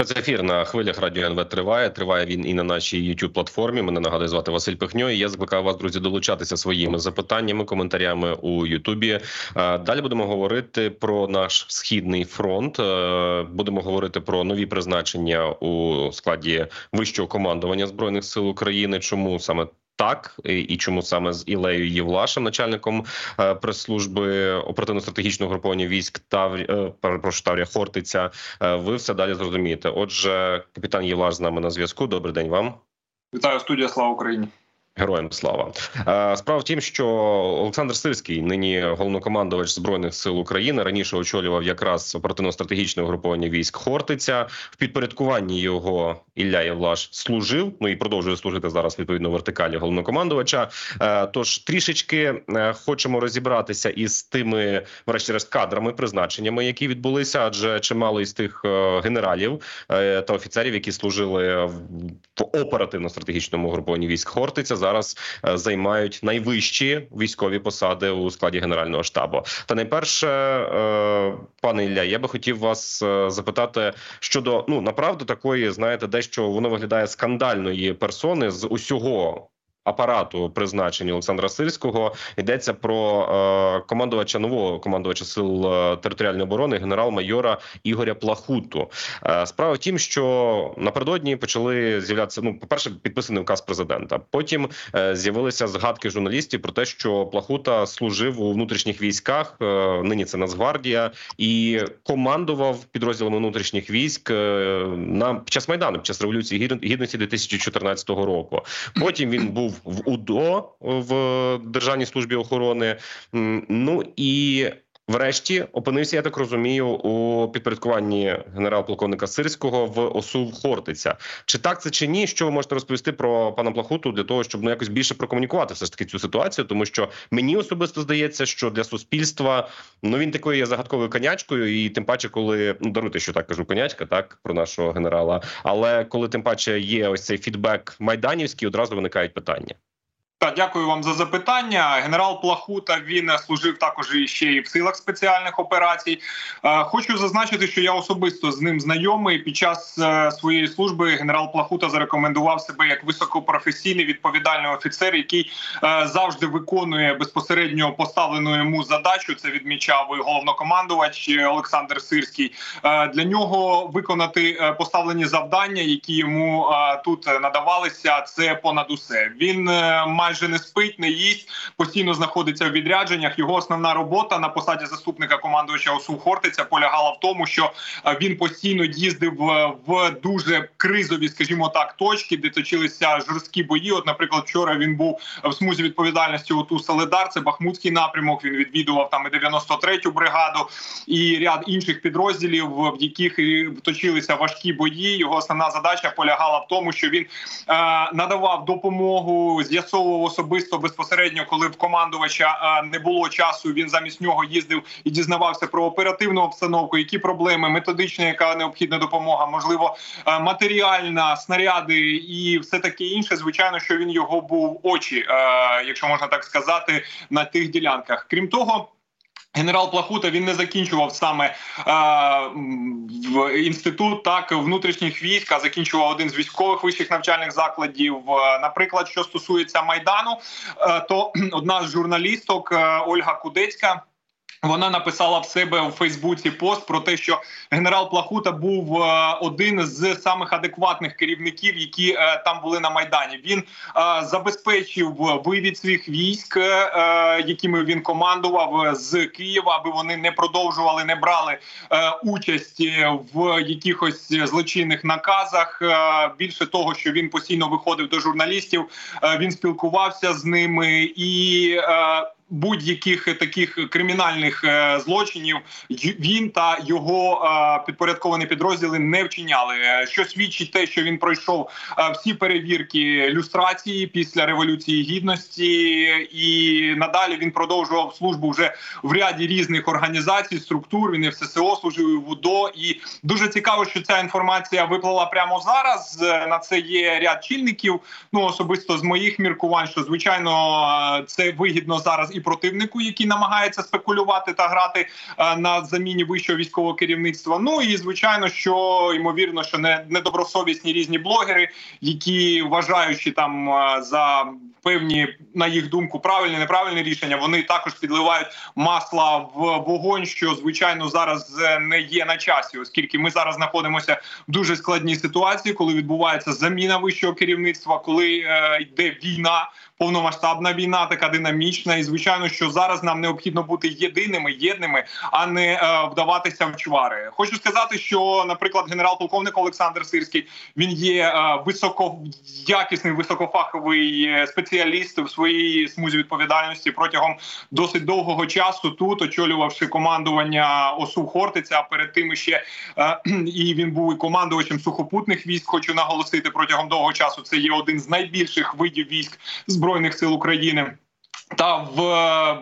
Спецефір на хвилях радіо НВ триває. Триває він і на нашій youtube платформі. Мене нагадує звати Василь Пихньо. І Я закликаю вас, друзі, долучатися своїми запитаннями, коментарями у Ютубі. Далі будемо говорити про наш східний фронт. Е, будемо говорити про нові призначення у складі вищого командування збройних сил України. Чому саме так і чому саме з Ілею Євлашем, начальником е, прес-служби оперативно-стратегічного груповання військ Таврі, е, перепрошую, Таврія Хортиця. Е, ви все далі зрозумієте. Отже, капітан Євлаш з нами на зв'язку. Добрий день вам. Вітаю студія. Слава Україні. Героям слава е, справа в тім, що Олександр Сирський, нині головнокомандувач збройних сил України, раніше очолював якраз оперативно-стратегічне угруповання військ Хортиця. В підпорядкуванні його Ілля Євлаш служив. Ну і продовжує служити зараз відповідно вертикалі головнокомандувача. Е, тож трішечки е, хочемо розібратися із тими, врешті-решт, кадрами, призначеннями, які відбулися, адже чимало із тих генералів та офіцерів, які служили в оперативно-стратегічному угрупованні військ Хортиця зараз е, займають найвищі військові посади у складі генерального штабу. Та найперше, е, пане Ілля, я би хотів вас е, запитати щодо ну направду такої, знаєте, дещо воно виглядає скандальної персони з усього апарату призначення Олександра Сирського йдеться про е, командувача нового командувача сил е, територіальної оборони генерал-майора Ігоря Плахуту. Е, справа в тім, що напередодні почали з'являтися. Ну, по перше, підписаний указ президента. Потім з'явилися згадки журналістів про те, що Плахута служив у внутрішніх військах. Нині це Нацгвардія і командував підрозділами внутрішніх військ на під час майдану, під час революції гідності 2014 року. Потім він був в УДО в Державній службі охорони. Ну і Врешті опинився, я так розумію, у підпорядкуванні генерал-полковника Сирського в ОСУ Хортиця. Чи так це чи ні? Що ви можете розповісти про пана Плахуту для того, щоб ну якось більше прокомунікувати все ж таки цю ситуацію? Тому що мені особисто здається, що для суспільства ну він такою є загадковою конячкою, і тим паче, коли ну даруйте, що так кажу, конячка, так про нашого генерала. Але коли тим паче є ось цей фідбек майданівський, одразу виникають питання. Так, дякую вам за запитання. Генерал Плахута він служив також і ще і в силах спеціальних операцій. Е, хочу зазначити, що я особисто з ним знайомий. Під час е, своєї служби генерал Плахута зарекомендував себе як високопрофесійний відповідальний офіцер, який е, завжди виконує безпосередньо поставлену йому задачу. Це відмічав і головнокомандувач Олександр Сирський. Для нього виконати поставлені завдання, які йому тут надавалися. Це понад усе. Він має майже не спить, не їсть, постійно знаходиться в відрядженнях. Його основна робота на посаді заступника командувача ОСУ Хортиця полягала в тому, що е, він постійно їздив в дуже кризові, скажімо так, точки, де точилися жорсткі бої. От, наприклад, вчора він був в смузі відповідальності. У Соледар, це Бахмутський напрямок. Він відвідував там і 93-ю бригаду і ряд інших підрозділів, в яких точилися важкі бої. Його основна задача полягала в тому, що він е, надавав допомогу, з'ясовував особисто безпосередньо, коли в командувача не було часу. Він замість нього їздив і дізнавався про оперативну обстановку, які проблеми, методична, яка необхідна допомога, можливо, матеріальна снаряди і все таке інше. Звичайно, що він його був очі, якщо можна так сказати, на тих ділянках. Крім того. Генерал Плахута він не закінчував саме е, в інститут так внутрішніх військ, а закінчував один з військових вищих навчальних закладів. Наприклад, що стосується майдану, е, то одна з журналісток е, Ольга Кудецька. Вона написала в себе у Фейсбуці пост про те, що генерал Плахута був е, один з самих адекватних керівників, які е, там були на майдані. Він е, забезпечив вивід своїх військ, якими він командував з Києва, аби вони не продовжували, не брали участь в якихось злочинних наказах. Більше того, що він постійно виходив до журналістів, він спілкувався з ними і будь-яких таких кримінальних е, злочинів він та його е, підпорядковані підрозділи не вчиняли. Що свідчить те, що він пройшов е, всі перевірки люстрації після революції гідності, і надалі він продовжував службу вже в ряді різних організацій, структур. Він і в ССО служив в УДО. І дуже цікаво, що ця інформація виплила прямо зараз. На це є ряд чільників. Ну особисто з моїх міркувань, що звичайно це вигідно зараз і противнику, який намагається спекулювати та грати е, на заміні вищого військового керівництва. Ну і звичайно, що ймовірно, що не недобросовісні різні блогери, які вважаючи там е, за певні на їх думку правильні неправильні рішення, вони також підливають масла в вогонь, що звичайно зараз е, не є на часі, оскільки ми зараз знаходимося в дуже складній ситуації, коли відбувається заміна вищого керівництва, коли е, йде війна. Повномасштабна війна, така динамічна, і звичайно, що зараз нам необхідно бути єдиними, єдними, а не е, вдаватися в чвари. Хочу сказати, що, наприклад, генерал-полковник Олександр Сирський він є е, високоякісний, високофаховий е, спеціаліст в своїй смузі відповідальності протягом досить довгого часу. Тут очолювавши командування ОСУ Хортиця. А перед тим ще е, і він був і командувачем сухопутних військ. Хочу наголосити протягом довгого часу. Це є один з найбільших видів військ збройних сил України. Та в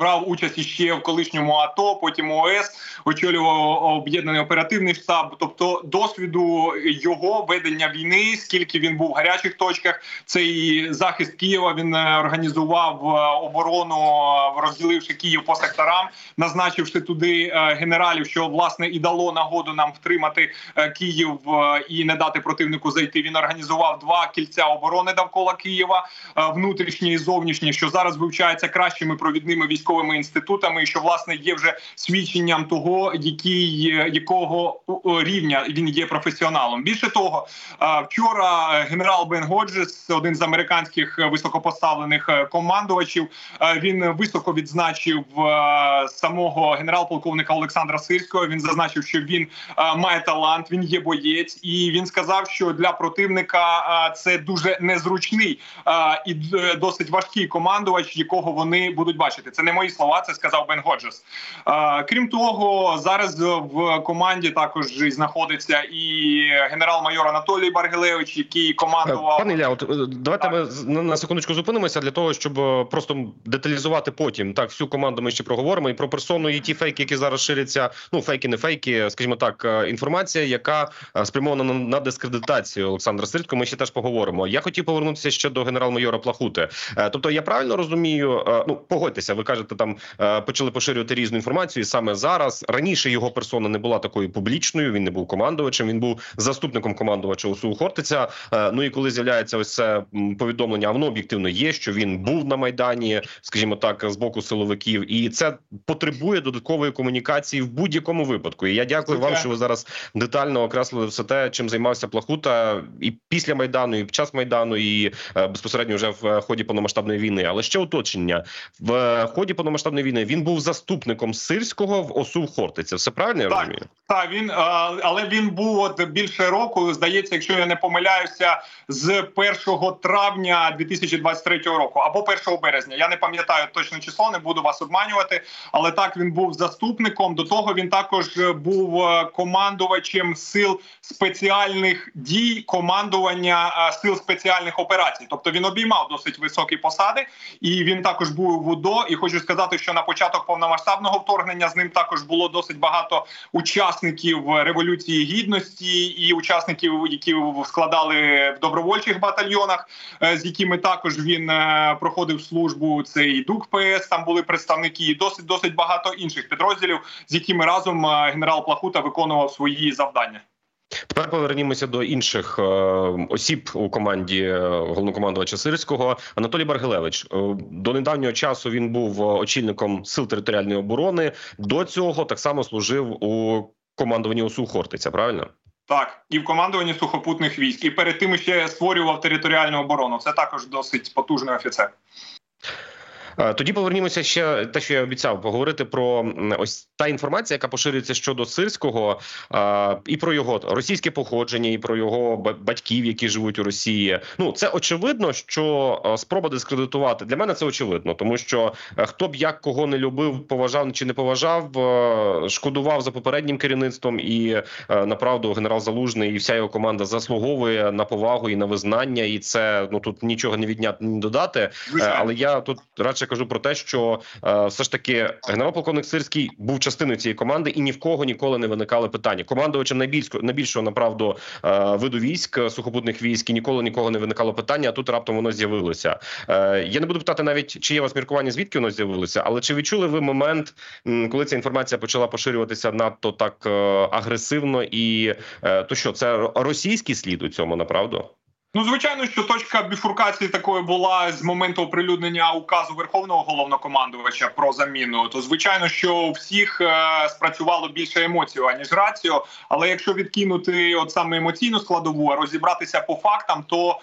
брав участь іще в колишньому АТО, потім ОС очолював об'єднаний оперативний штаб. Тобто досвіду його ведення війни, скільки він був в гарячих точках, цей захист Києва він е, організував е, оборону, е, розділивши Київ по секторам, назначивши туди е, генералів, що власне і дало нагоду нам втримати е, Київ е, і не дати противнику зайти. Він організував два кільця оборони довкола Києва, е, внутрішні і зовнішні, що зараз вивчається кращими провідними військовими інститутами, що власне є вже свідченням того, який якого рівня він є професіоналом. Більше того, е, вчора генерал Бен Годжес, один з американських високопоставлених е, командувачів, е, він високо відзначив е, самого генерал-полковника Олександра Сирського. Він зазначив, що він е, має талант, він є боєць, і він сказав, що для противника е, це дуже незручний е, і досить важкий командувач, якого вони будуть бачити. Це не мої слова, це сказав Бен Годжес. Е, Крім того, зараз в команді також знаходиться і генерал-майор Анатолій Баргилевич, який командував Пане Ілля, от е, давайте ми з- на, секундочку зупинимося для того, щоб е, просто деталізувати потім. Так, всю команду ми ще проговоримо і про персону, і ті фейки, які зараз ширяться. Ну, фейки, не фейки, скажімо так, е, інформація, яка е, спрямована на, дискредитацію Олександра Сирського. Ми ще теж поговоримо. Я хотів повернутися ще до генерал-майора Плахути. Е, Тобто, я правильно розумію, е, ну погодьтеся, ви кажете, там е, почали поширювати різну інформацію. І саме зараз раніше його персона не була такою публічною. Він не був командувачем. Він був заступником командувача УСУ Хортиця. Е, Ну і коли з'являється ось це повідомлення, а воно об'єктивно є, що він був на майдані, скажімо так, з боку силовиків, і це потребує додаткової комунікації в будь-якому випадку. І я дякую вам, що ви зараз детально окреслили все те, чим займався Плахута і після майдану, і під час майдану, і е, безпосередньо вже в ході повномасштабної війни. Але ще уточнення в ході повномасштабної війни він був заступником сирського в ОСУ Хортиця. Все правильно я Так. розумію? Так, він але він був от більше року. Здається, якщо я не помиляюся, з 1 травня 2023 року або 1 березня. Я не пам'ятаю точне число, не буду вас обманювати. Але так він був заступником. До того він також е, був е, командувачем сил спеціальних дій, командування е, сил спеціальних операцій. Тобто він обіймав досить високі посади, і він також був в УДО. І хочу сказати, що на початок повномасштабного вторгнення з ним також було досить багато учасників революції гідності і учасників, які складали в добровольчих батальйонах, е, з якими також він е, проходив службу. Це і ДУК ПС, там були представники, і досить досить багато інших підрозділів, з якими разом е, генерал Плахута виконував свої завдання. Тепер повернімося до інших е, осіб у команді е, головнокомандувача Сирського. Анатолій Баргилевич е, до недавнього часу він був е, очільником сил територіальної оборони. До цього так само служив у командуванні ОСУ Хортиця. Правильно? Так, і в командуванні сухопутних військ, і перед тим ще створював територіальну оборону. Це також досить потужний офіцер. Е, Тоді повернімося ще те, що я обіцяв поговорити про ось та інформація, яка поширюється щодо сирського, е, і про його російське походження, і про його батьків, які живуть у Росії. Ну це очевидно, що е, спроба дискредитувати для мене це очевидно, тому що хто б як кого не любив, поважав чи не поважав, шкодував за попереднім керівництвом, і направду генерал Залужний і вся його команда заслуговує на повагу і на визнання, і це ну тут нічого не відняти, ні додати. Але я тут радше вперше кажу про те, що е, все ж таки генерал-полковник Сирський був частиною цієї команди, і ні в кого ніколи не виникали питання. Командувачем найбільшого найбільшого направду е, виду військ е, сухопутних військ і ніколи нікого не виникало питання. А тут раптом воно з'явилося. Е, я не буду питати навіть, чи є вас міркування, звідки воно з'явилося, але чи відчули ви момент, коли ця інформація почала поширюватися надто так е, агресивно, і е, то що це російський слід у цьому направду? Ну, звичайно, що точка біфуркації такої була з моменту оприлюднення указу Верховного головнокомандувача про заміну. То звичайно, що у всіх е, спрацювало більше емоцій, аніж раціо. Але якщо відкинути от саме емоційну складову, а розібратися по фактам, то е,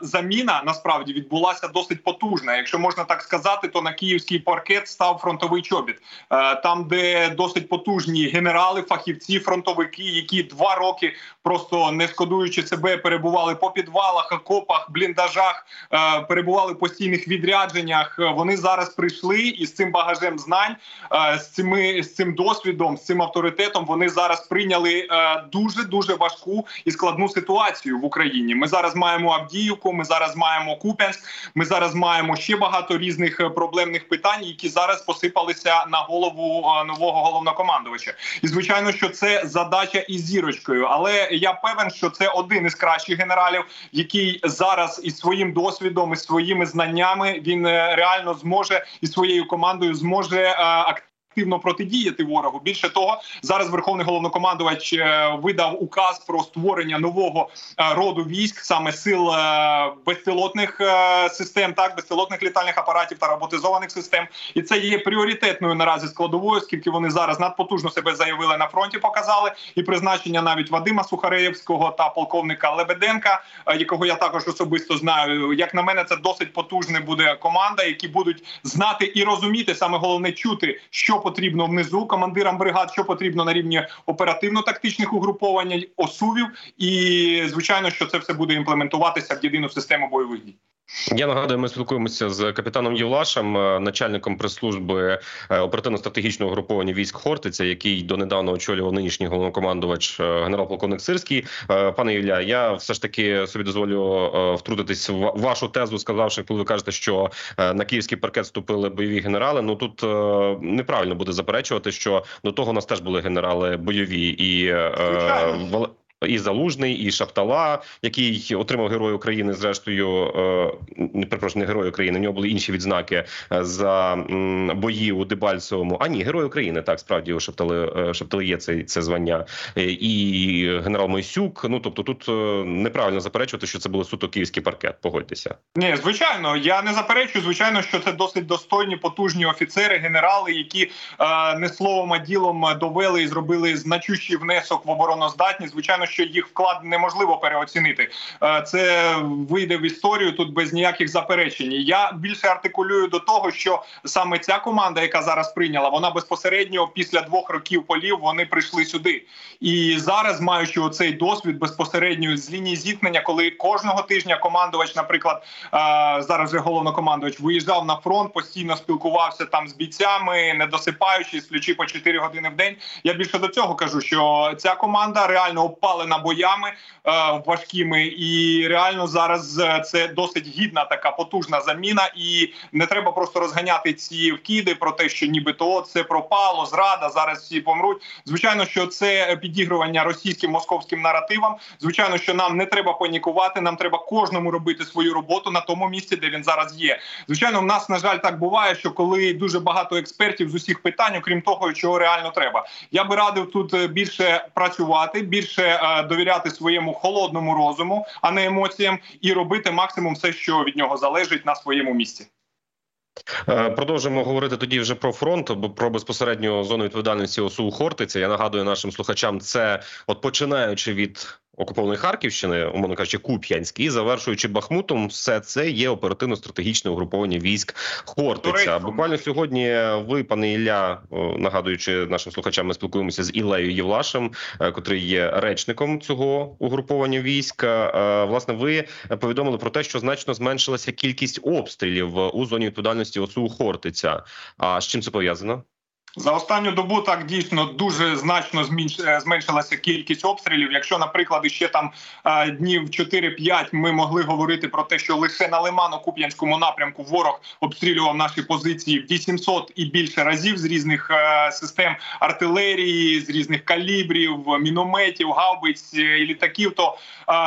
заміна насправді відбулася досить потужна. Якщо можна так сказати, то на київський паркет став фронтовий чобіт, е, там, де досить потужні генерали, фахівці, фронтовики, які два роки просто не шкодуючи себе, перебували по підвалах, окопах, бліндажах, е, перебували в постійних відрядженнях. Е, Вони зараз прийшли і з цим багажем знань, е, з цими з цим досвідом, з цим авторитетом. Вони зараз прийняли дуже дуже важку і складну ситуацію в Україні. Ми зараз маємо Авдіївку, ми зараз маємо Куп'янськ, ми зараз маємо ще багато різних проблемних питань, які зараз посипалися на голову нового головнокомандувача. І звичайно, що це задача із зірочкою. Але я певен, що це один із кращих генералів, який зараз із своїм досвідом і своїми знаннями він е, реально зможе і своєю командою зможе е, активно Активно протидіяти ворогу. Більше того, зараз верховний головнокомандувач е, видав указ про створення нового е, роду військ, саме сил е, безпілотних систем, так безпілотних літальних апаратів та роботизованих систем. І це є пріоритетною наразі складовою, оскільки вони зараз надпотужно себе заявили на фронті. Показали і призначення навіть Вадима Сухареєвського та полковника Лебеденка, якого я також особисто знаю. Як на мене, це досить потужна буде команда, які будуть знати і розуміти саме головне чути, що потрібно внизу командирам бригад, що потрібно на рівні оперативно-тактичних угруповань осувів, і звичайно, що це все буде імплементуватися в єдину систему бойових дій. Я нагадую, ми спілкуємося з капітаном Євлашем, е, начальником прес-служби е, оперативно-стратегічного груповання військ Хортиця, який донедавна очолював нинішній головнокомандувач е, генерал-полковник Сирський. Пане Ілля, я все ж таки собі дозволю втрутитись в вашу тезу, сказавши, коли ви кажете, що на київський паркет вступили бойові генерали. Ну тут неправильно буде заперечувати, що до того у нас теж були генерали бойові і Звичайно. І Залужний, і Шаптала, який отримав Герой України. Зрештою, не перепрошую, не Герой України. У нього були інші відзнаки е, за бої у Дебальцевому. А ні, Герой України. Так справді у Шаптали, е, Шаптали є це, це звання. Е, І генерал Мойсюк. Ну тобто, тут неправильно заперечувати, що це було суто київський паркет. Погодьтеся. Ні, звичайно, я не заперечую. Звичайно, що це досить достойні, потужні офіцери, генерали, які не словом, а ділом довели і зробили значущий внесок в обороноздатність. Звичайно, що їх вклад неможливо переоцінити. Е, це вийде в історію тут без ніяких заперечень. Я більше артикулюю до того, що саме ця команда, яка зараз прийняла, вона безпосередньо після двох років полів вони прийшли сюди. І зараз, маючи оцей досвід безпосередньо з лінії зіткнення, коли кожного тижня командувач, наприклад, е, зараз же головнокомандувач виїжджав на фронт, постійно спілкувався там з бійцями, не досипаючи, сплючи по 4 години в день. Я більше до цього кажу, що ця команда реально опалена боями е, важкими, і реально зараз е, це досить гідна така потужна заміна. І не треба просто розганяти ці вкиди про те, що нібито це пропало, зрада. Зараз всі помруть. Звичайно, що це підігрування російським московським наративам. Звичайно, що нам не треба панікувати. Нам треба кожному робити свою роботу на тому місці, де він зараз є. Звичайно, в нас на жаль так буває, що коли дуже багато експертів з усіх питань, окрім того, чого реально треба. Я би радив тут е, більше працювати, більше е, довіряти своєму холодному розуму, а не емоціям, і робити максимум все, що від нього залежить на своєму місці. Е, Продовжимо говорити тоді вже про фронт, бо про безпосередньо зону відповідальності ОСУ Хортиця. Я нагадую нашим слухачам, це от починаючи від окупованої Харківщини, умовно кажучи, Куп'янськ, і завершуючи Бахмутом, все це є оперативно-стратегічне угруповання військ Хортиця. Буквально сьогодні ви, пане Ілля, нагадуючи нашим слухачам, ми спілкуємося з Ілею Євлашем, е, котрий є речником цього угруповання військ. Е, Власне, ви повідомили про те, що значно зменшилася кількість обстрілів у зоні відповідальності ОСУ Хортиця. А з чим це пов'язано? За останню добу так дійсно дуже значно зменш- зменшилася кількість обстрілів. Якщо, наприклад, ще там е, днів 4-5 ми могли говорити про те, що лише на Лимано-Куп'янському напрямку ворог обстрілював наші позиції 800 і більше разів з різних е, систем артилерії, з різних калібрів, мінометів, гаубиць е, і літаків. То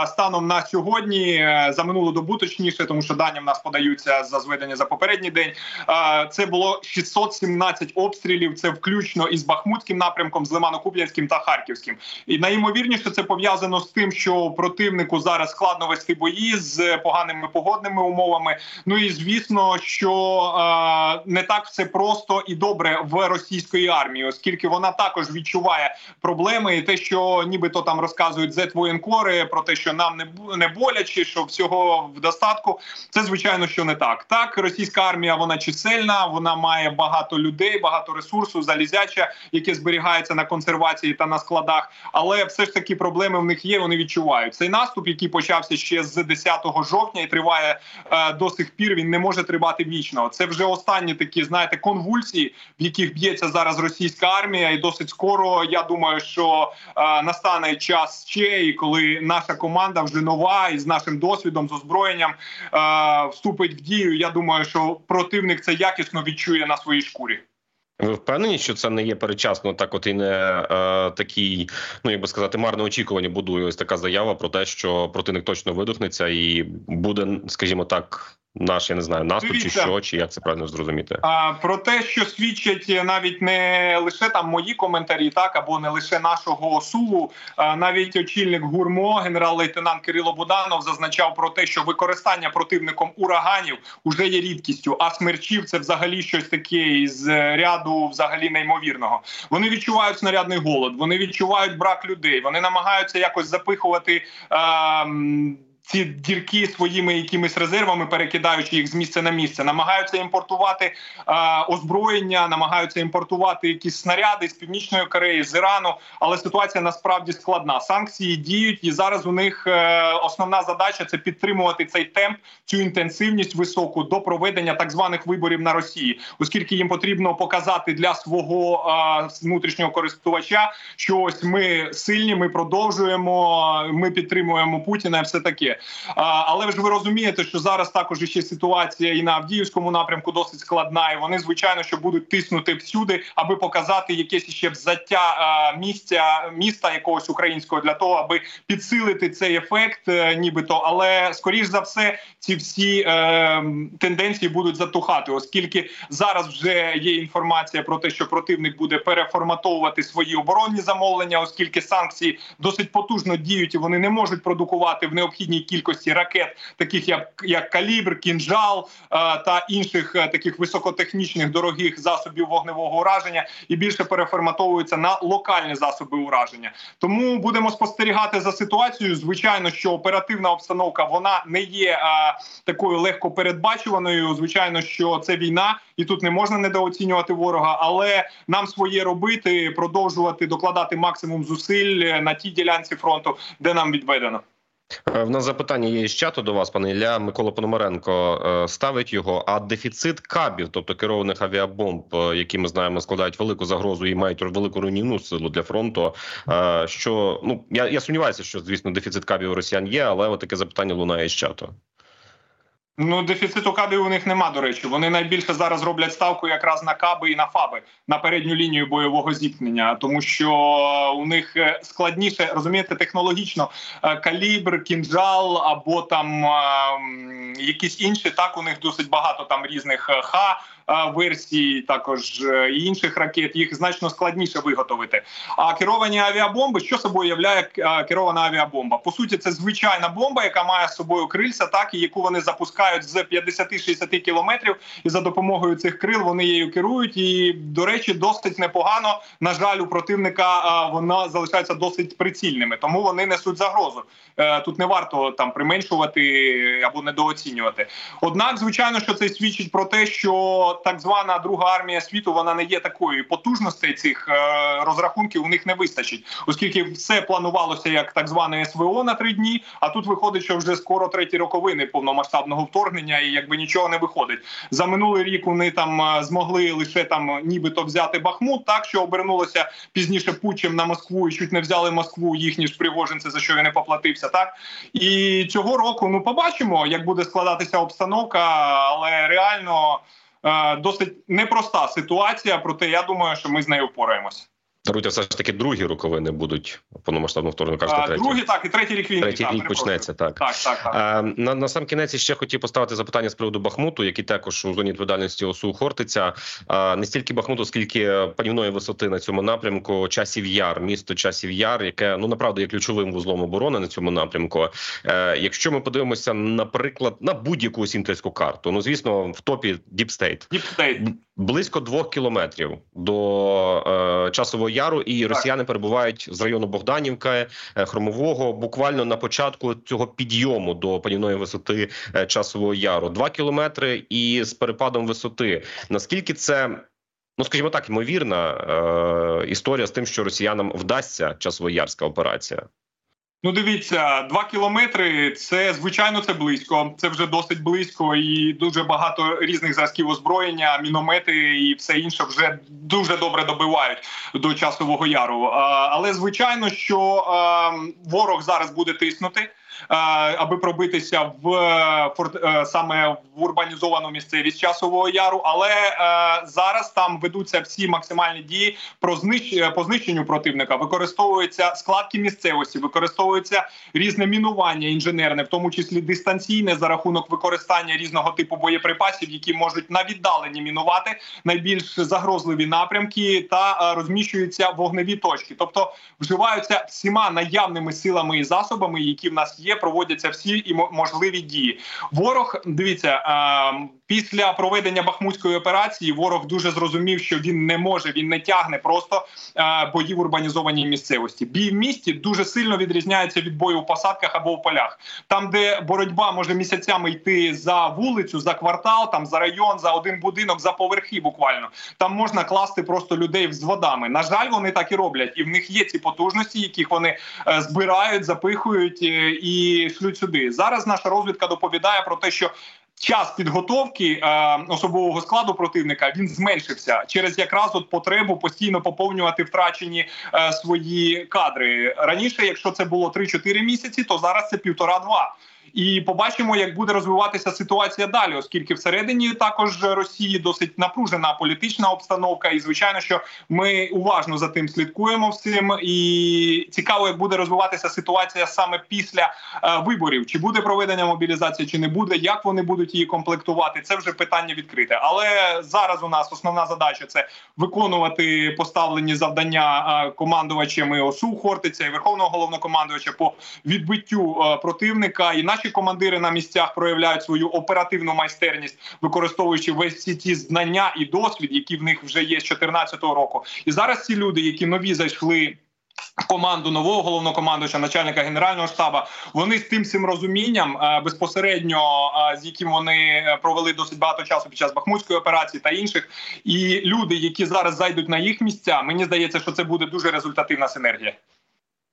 е, станом на сьогодні е, за минулу добу, точніше, тому що дані в нас подаються за зведення за попередній день. е, Це було 617 обстрілів. Це включно із Бахмутським напрямком, з Лимано-Куп'янським та Харківським. І найімовірніше це пов'язано з тим, що противнику зараз складно вести бої з поганими погодними умовами. Ну і звісно, що е, не так все просто і добре в російської армії, оскільки вона також відчуває проблеми, і те, що нібито там розказують зет-воєнкори про те, що нам не не боляче, що всього в достатку. Це звичайно, що не так. Так, російська армія вона чисельна, вона має багато людей, багато ресурсу, залізяча, яке зберігається на консервації та на складах. Але все ж таки проблеми в них є. Вони відчувають цей наступ, який почався ще з 10 жовтня і триває е, до сих пір. Він не може тривати вічно. Це вже останні такі, знаєте, конвульсії, в яких б'ється зараз російська армія, і досить скоро я думаю, що е, настане час ще, і коли наша команда вже нова і з нашим досвідом, з озброєнням е, вступить в дію. Я думаю, що противник це якісно відчує на своїй шкурі. Ви впевнені, що це не є передчасно, так от і не е, такий, ну як би сказати, марне очікування будує ось така заява про те, що противник точно видохнеться і буде, скажімо так, наш я не знаю, наступ чи що, чи як це правильно зрозуміти? А, про те, що свідчать навіть не лише там мої коментарі, так або не лише нашого сулу, а, навіть очільник гурмо, генерал-лейтенант Кирило Буданов, зазначав про те, що використання противником ураганів уже є рідкістю, а смерчів це взагалі щось таке із е, ряду взагалі неймовірного. Вони відчувають снарядний голод, вони відчувають брак людей, вони намагаються якось запихувати. А, м, ці дірки своїми якимись резервами, перекидаючи їх з місця на місце, намагаються імпортувати е, озброєння, намагаються імпортувати якісь снаряди з північної Кореї, з Ірану. Але ситуація насправді складна. Санкції діють, і зараз у них е, основна задача це підтримувати цей темп, цю інтенсивність високу до проведення так званих виборів на Росії, оскільки їм потрібно показати для свого е, внутрішнього користувача, що ось ми сильні, ми продовжуємо, ми підтримуємо Путіна, і все таке. А, Але ж ви розумієте, що зараз також ще ситуація і на Авдіївському напрямку досить складна, і вони звичайно що будуть тиснути всюди, аби показати якесь ще взяття місця міста якогось українського для того, аби підсилити цей ефект, е, нібито. Але скоріш за все, ці всі е, тенденції будуть затухати, оскільки зараз вже є інформація про те, що противник буде переформатовувати свої оборонні замовлення, оскільки санкції досить потужно діють і вони не можуть продукувати в необхідній кількості ракет, таких як як калібр, кінжал е, та інших е, таких високотехнічних дорогих засобів вогневого ураження, і більше переформатовуються на локальні засоби ураження. Тому будемо спостерігати за ситуацією. Звичайно, що оперативна обстановка вона не є е, такою легко передбачуваною. Звичайно, що це війна, і тут не можна недооцінювати ворога, але нам своє робити, продовжувати докладати максимум зусиль на тій ділянці фронту, де нам відведено. Е, В нас запитання є з чату до вас, пане Ілля. Микола Пономаренко е, ставить його. А дефіцит кабів, тобто керованих авіабомб, е, які ми знаємо, складають велику загрозу і мають велику руйнівну силу для фронту. Що ну я, я сумніваюся, що звісно дефіцит кабів росіян є, але таке запитання лунає з чату. Ну, дефіциту кабів у них нема. До речі, вони найбільше зараз роблять ставку якраз на каби і на фаби на передню лінію бойового зіткнення, тому що у них е, складніше розумієте, технологічно е, калібр, кінжал або там якісь інші. Так у них досить багато там різних е, ха. Версій також е, інших ракет їх значно складніше виготовити. А керовані авіабомби, що собою являє е, керована авіабомба? По суті, це звичайна бомба, яка має з собою крильця, так і яку вони запускають з 50-60 кілометрів, і за допомогою цих крил вони її керують. І до речі, досить непогано. На жаль, у противника вона залишається досить прицільними, тому вони несуть загрозу. Е, Тут не варто там применшувати або недооцінювати. Однак, звичайно, що це свідчить про те, що так звана друга армія світу вона не є такою потужностей цих е, розрахунків. У них не вистачить, оскільки все планувалося як так зване СВО на три дні. А тут виходить, що вже скоро треті роковини повномасштабного вторгнення, і якби нічого не виходить. За минулий рік вони там е, змогли лише там нібито взяти Бахмут, так що обернулося пізніше путчем на Москву і чуть не взяли Москву їхні ж пригожинці, за що він не поплатився. Так і цього року ну побачимо, як буде складатися обстановка, але реально досить непроста ситуація. Проте я думаю, що ми з нею впораємося. Даруйте, все ж таки другі роковини будуть повномасштабного вторгнення. Кажете, А, третій. другий так і третій рік війни. Третій так, рік почнеться так. Так, так, так. Е, На, на сам кінець ще хотів поставити запитання з приводу Бахмуту, який також у зоні відповідальності ОСУ Хортиця. Е, Не стільки Бахмуту, скільки панівної висоти на цьому напрямку. Часів Яр, місто Часів Яр, яке ну направду є ключовим вузлом оборони на цьому напрямку. Е, Якщо ми подивимося, наприклад, на будь-яку сінтельську карту, ну звісно, в топі Deep State. Близько двох кілометрів до е, часового яру, і росіяни перебувають з району Богданівка, е, Хромового, буквально на початку цього підйому до панівної висоти е, часового яру. Два кілометри і з перепадом висоти. Наскільки це? Ну, скажімо так, ймовірна е, історія з тим, що росіянам вдасться часовоярська операція. Ну, дивіться, два кілометри це звичайно це близько. Це вже досить близько, і дуже багато різних зразків озброєння, міномети і все інше вже дуже добре добивають до часового яру. Але звичайно, що а, ворог зараз буде тиснути. Аби пробитися в е, е, саме в урбанізовану місцевість часового яру, але е, зараз там ведуться всі максимальні дії про знищ... е, по знищенню противника. Використовуються складки місцевості, використовується різне мінування інженерне, в тому числі дистанційне за рахунок використання різного типу боєприпасів, які можуть на віддалені мінувати найбільш загрозливі напрямки та розміщуються вогневі точки, тобто вживаються всіма наявними силами і засобами, які в нас є, проводяться всі і мо- можливі дії. Ворог дивіться е, після проведення бахмутської операції. Ворог дуже зрозумів, що він не може, він не тягне просто е, бої в урбанізованій місцевості. Бій в місті дуже сильно відрізняється від бою у посадках або в полях. Там, де боротьба може місяцями йти за вулицю, за квартал, там за район, за один будинок, за поверхи, буквально там можна класти просто людей з водами. На жаль, вони так і роблять, і в них є ці потужності, яких вони е, збирають, запихують е, і шлють сюди. Зараз наша розвідка доповідає про те, що. Час підготовки е, особового складу противника він зменшився через якраз от потребу постійно поповнювати втрачені е, свої кадри раніше. Якщо це було 3-4 місяці, то зараз це півтора-два. І побачимо, як буде розвиватися ситуація далі, оскільки всередині також Росії досить напружена політична обстановка, і звичайно, що ми уважно за тим слідкуємо всім. І цікаво, як буде розвиватися ситуація саме після е, виборів, чи буде проведення мобілізації, чи не буде, як вони будуть її комплектувати. Це вже питання відкрите. Але зараз у нас основна задача це виконувати поставлені завдання е, командувачами ОСУ Хортиця і Верховного головнокомандувача по відбиттю е, противника. І наші командири на місцях проявляють свою оперативну майстерність, використовуючи весь всі ті знання і досвід, які в них вже є з 2014 року. І зараз ці люди, які нові зайшли. Команду нового головнокомандувача, начальника генерального штабу, вони з тим цим розумінням е, безпосередньо е, з яким вони е, провели досить багато часу під час бахмутської операції та інших, і люди, які зараз зайдуть на їх місця, мені здається, що це буде дуже результативна синергія.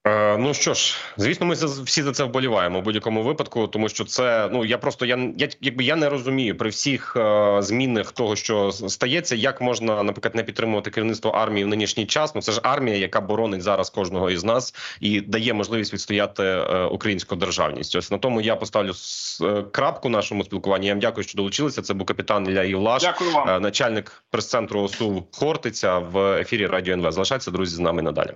Е, ну що ж, звісно, ми всі за це вболіваємо у будь-якому випадку, тому що це ну я просто я, я якби я не розумію при всіх е, змінах того, що стається, як можна, наприклад, не підтримувати керівництво армії в нинішній час. Ну це ж армія, яка боронить зараз кожного із нас і дає можливість відстояти е, українську державність. Ось на тому я поставлю с- е, крапку нашому спілкуванні. Я вам дякую, що долучилися. Це був капітан Ілля Євлаш, Дякую вам. е, начальник прес-центру ОСУ Хортиця в ефірі Радіо НВ. Залишайтеся друзі з нами надалі.